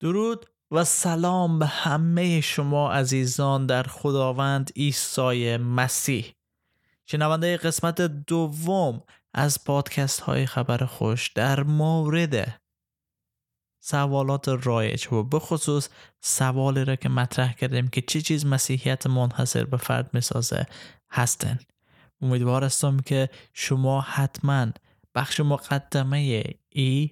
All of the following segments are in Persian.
درود و سلام به همه شما عزیزان در خداوند عیسی مسیح. شنونده قسمت دوم از پادکست های خبر خوش در مورد سوالات رایج و به خصوص سوالی را که مطرح کردیم که چه چیز مسیحیت منحصر به فرد می‌سازه هستن. امیدوار هستم که شما حتما بخش مقدمه ای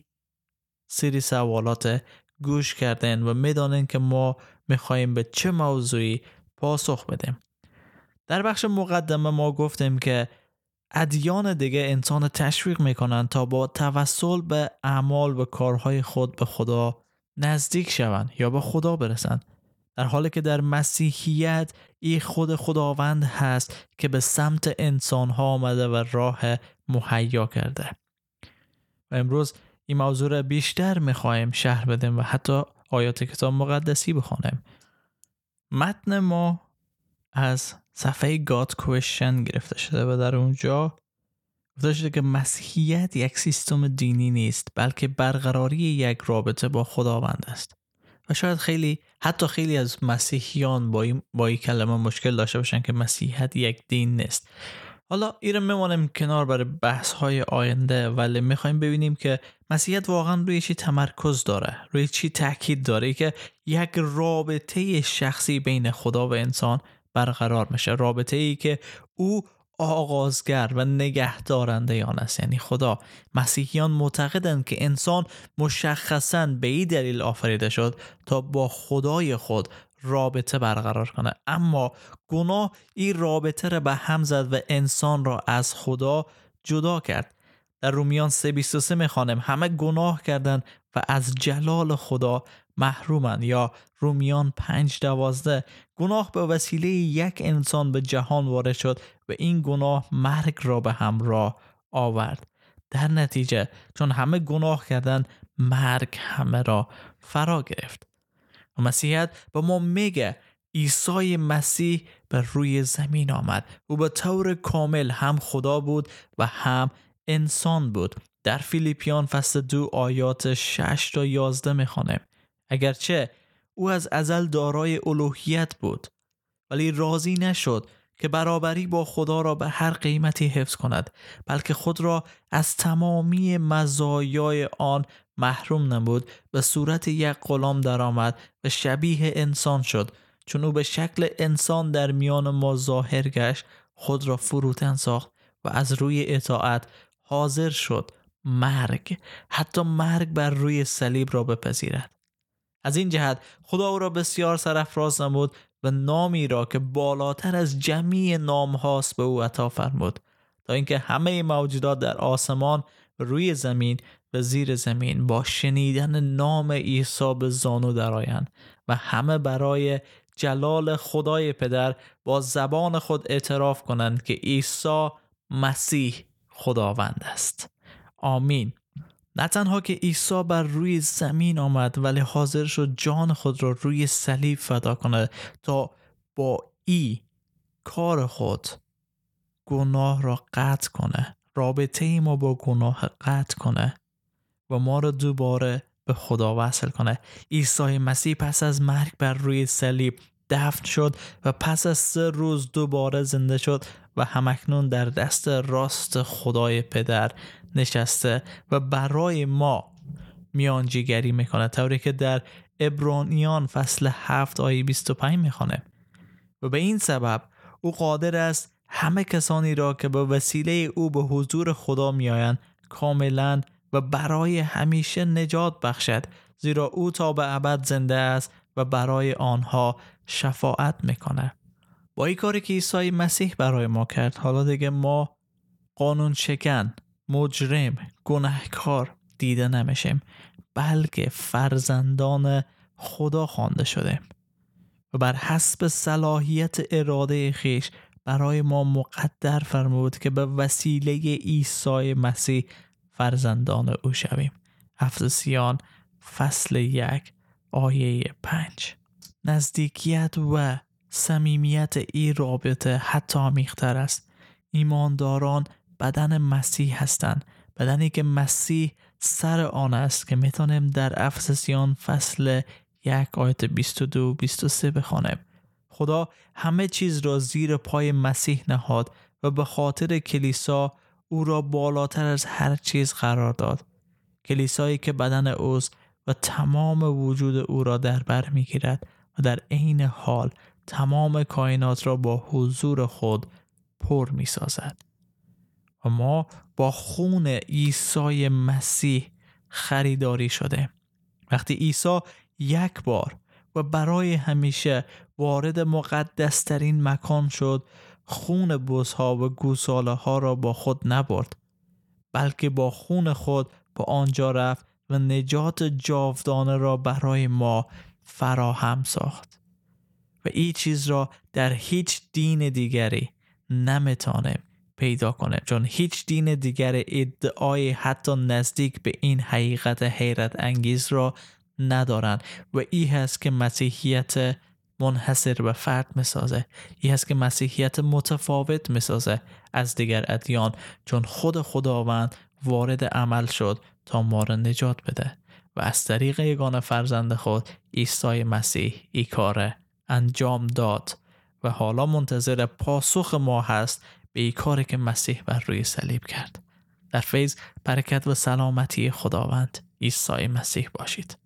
سری سوالات گوش کردن و می‌دانن که ما می‌خواهیم به چه موضوعی پاسخ بدیم. در بخش مقدمه ما گفتیم که ادیان دیگه انسان تشویق می‌کنن تا با توسل به اعمال و کارهای خود به خدا نزدیک شوند یا به خدا برسند. در حالی که در مسیحیت ای خود خداوند هست که به سمت انسان ها آمده و راه مهیا کرده. و امروز این موضوع را بیشتر می‌خواهیم شهر بدیم و حتی آیات کتاب مقدسی بخوانیم متن ما از صفحه گاد کوشن گرفته شده و در اونجا گفته شده که مسیحیت یک سیستم دینی نیست بلکه برقراری یک رابطه با خداوند است. و شاید خیلی حتی خیلی از مسیحیان با این, با این کلمه مشکل داشته باشن که مسیحیت یک دین نیست. حالا این میمانیم کنار برای بحث های آینده ولی می‌خوایم ببینیم که مسیحیت واقعا روی چی تمرکز داره روی چی تاکید داره که یک رابطه شخصی بین خدا و انسان برقرار میشه رابطه ای که او آغازگر و نگهدارنده آن است. یعنی خدا مسیحیان معتقدند که انسان مشخصا به این دلیل آفریده شد تا با خدای خود رابطه برقرار کنه. اما گناه این رابطه را به هم زد و انسان را از خدا جدا کرد. در رومیان 3.23 می‌خوانم همه گناه کردند و از جلال خدا محرومند. یا رومیان 5.12 گناه به وسیله یک انسان به جهان وارد شد و این گناه مرگ را به همراه آورد. در نتیجه چون همه گناه کردند مرگ همه را فرا گرفت. و مسیحیت به ما میگه عیسی مسیح به روی زمین آمد. او به طور کامل هم خدا بود و هم انسان بود. در فیلیپیان فصل دو آیات 6 تا 11 می‌خوانیم اگرچه او از ازل دارای الوهیت بود ولی راضی نشد که برابری با خدا را به هر قیمتی حفظ کند بلکه خود را از تمامی مزایای آن محروم نبود به صورت یک غلام درآمد و شبیه انسان شد. چون او به شکل انسان در میان ما ظاهر گشت خود را فروتن ساخت و از روی اطاعت حاضر شد. مرگ. حتی مرگ بر روی صلیب را بپذیرد. از این جهت خدا او را بسیار سرفراز نمود و نامی را که بالاتر از جمعی نام هاست به او عطا فرمود. تا اینکه همه موجودات در آسمان روی زمین و زیر زمین با شنیدن نام عیسی به زانو درآیند و همه برای جلال خدای پدر با زبان خود اعتراف کنند که عیسی مسیح خداوند است. آمین. نه تنها که عیسی بر روی زمین آمد ولی حاضر شد جان خود را روی صلیب فدا کند تا با ای کار خود گناه را قطع کنه. رابطه ما با گناه قطع کنه و ما را دوباره به خدا وصل کنه. عیسی مسیح پس از مرگ بر روی صلیب دفن شد و پس از سه روز دوباره زنده شد و همکنون در دست راست خدای پدر نشسته و برای ما میانجیگری می‌کنه طوری که در ابرانیان فصل 7 آیه 25 می‌خوانه و به این سبب او قادر است همه کسانی را که به وسیله او به حضور خدا میآیند کاملا و برای همیشه نجات بخشد. زیرا او تا به ابد زنده است و برای آنها شفاعت می‌کنه با این کاری که عیسی مسیح برای ما کرد حالا دیگه ما قانون شکن مجرم گناهکار دیده نمیشیم بلکه فرزندان خدا خوانده شده و بر حسب صلاحیت اراده خیش برای ما مقدر فرمود که به وسیله عیسی مسیح فرزندان او شویم. افسوسیان فصل یک آیه پنج. نزدیکیت و صمیمیت ای رابطه حتی عمیقتر است. ایمانداران بدن مسیح هستند. بدنی که مسیح سر آن است که می‌تونیم در افسسیان فصل یک آیت 22 23 بخوانیم. خدا همه چیز را زیر پای مسیح نهاد و به خاطر کلیسا او را بالاتر از هر چیز قرار داد کلیسایی که بدن اوست و تمام وجود او را در بر می‌گیرد و در عین حال تمام کائنات را با حضور خود پر می سازد. و ما با خون عیسی مسیح خریداری شده. وقتی عیسی یک بار و برای همیشه وارد مقدسترین مکان شد خون بزها و گوساله ها را با خود نبرد بلکه با خون خود به آنجا رفت و نجات جاودانه را برای ما فراهم ساخت. و این چیز را در هیچ دین دیگری نمیتانیم پیدا کنیم چون هیچ دین دیگر ادعای حتی نزدیک به این حقیقت حیرت انگیز را ندارند و ای هست که مسیحیت منحصر به فرد می‌سازه. ای هست که مسیحیت متفاوت می‌سازه از دیگر ادیان چون خود خداوند وارد عمل شد تا ما را نجات بده و از طریق یگان فرزند خود عیسی مسیح ای کار انجام داد و حالا منتظر پاسخ ما هست به ای کاری که مسیح بر روی صلیب کرد. در فیض برکت و سلامتی خداوند عیسی مسیح باشید.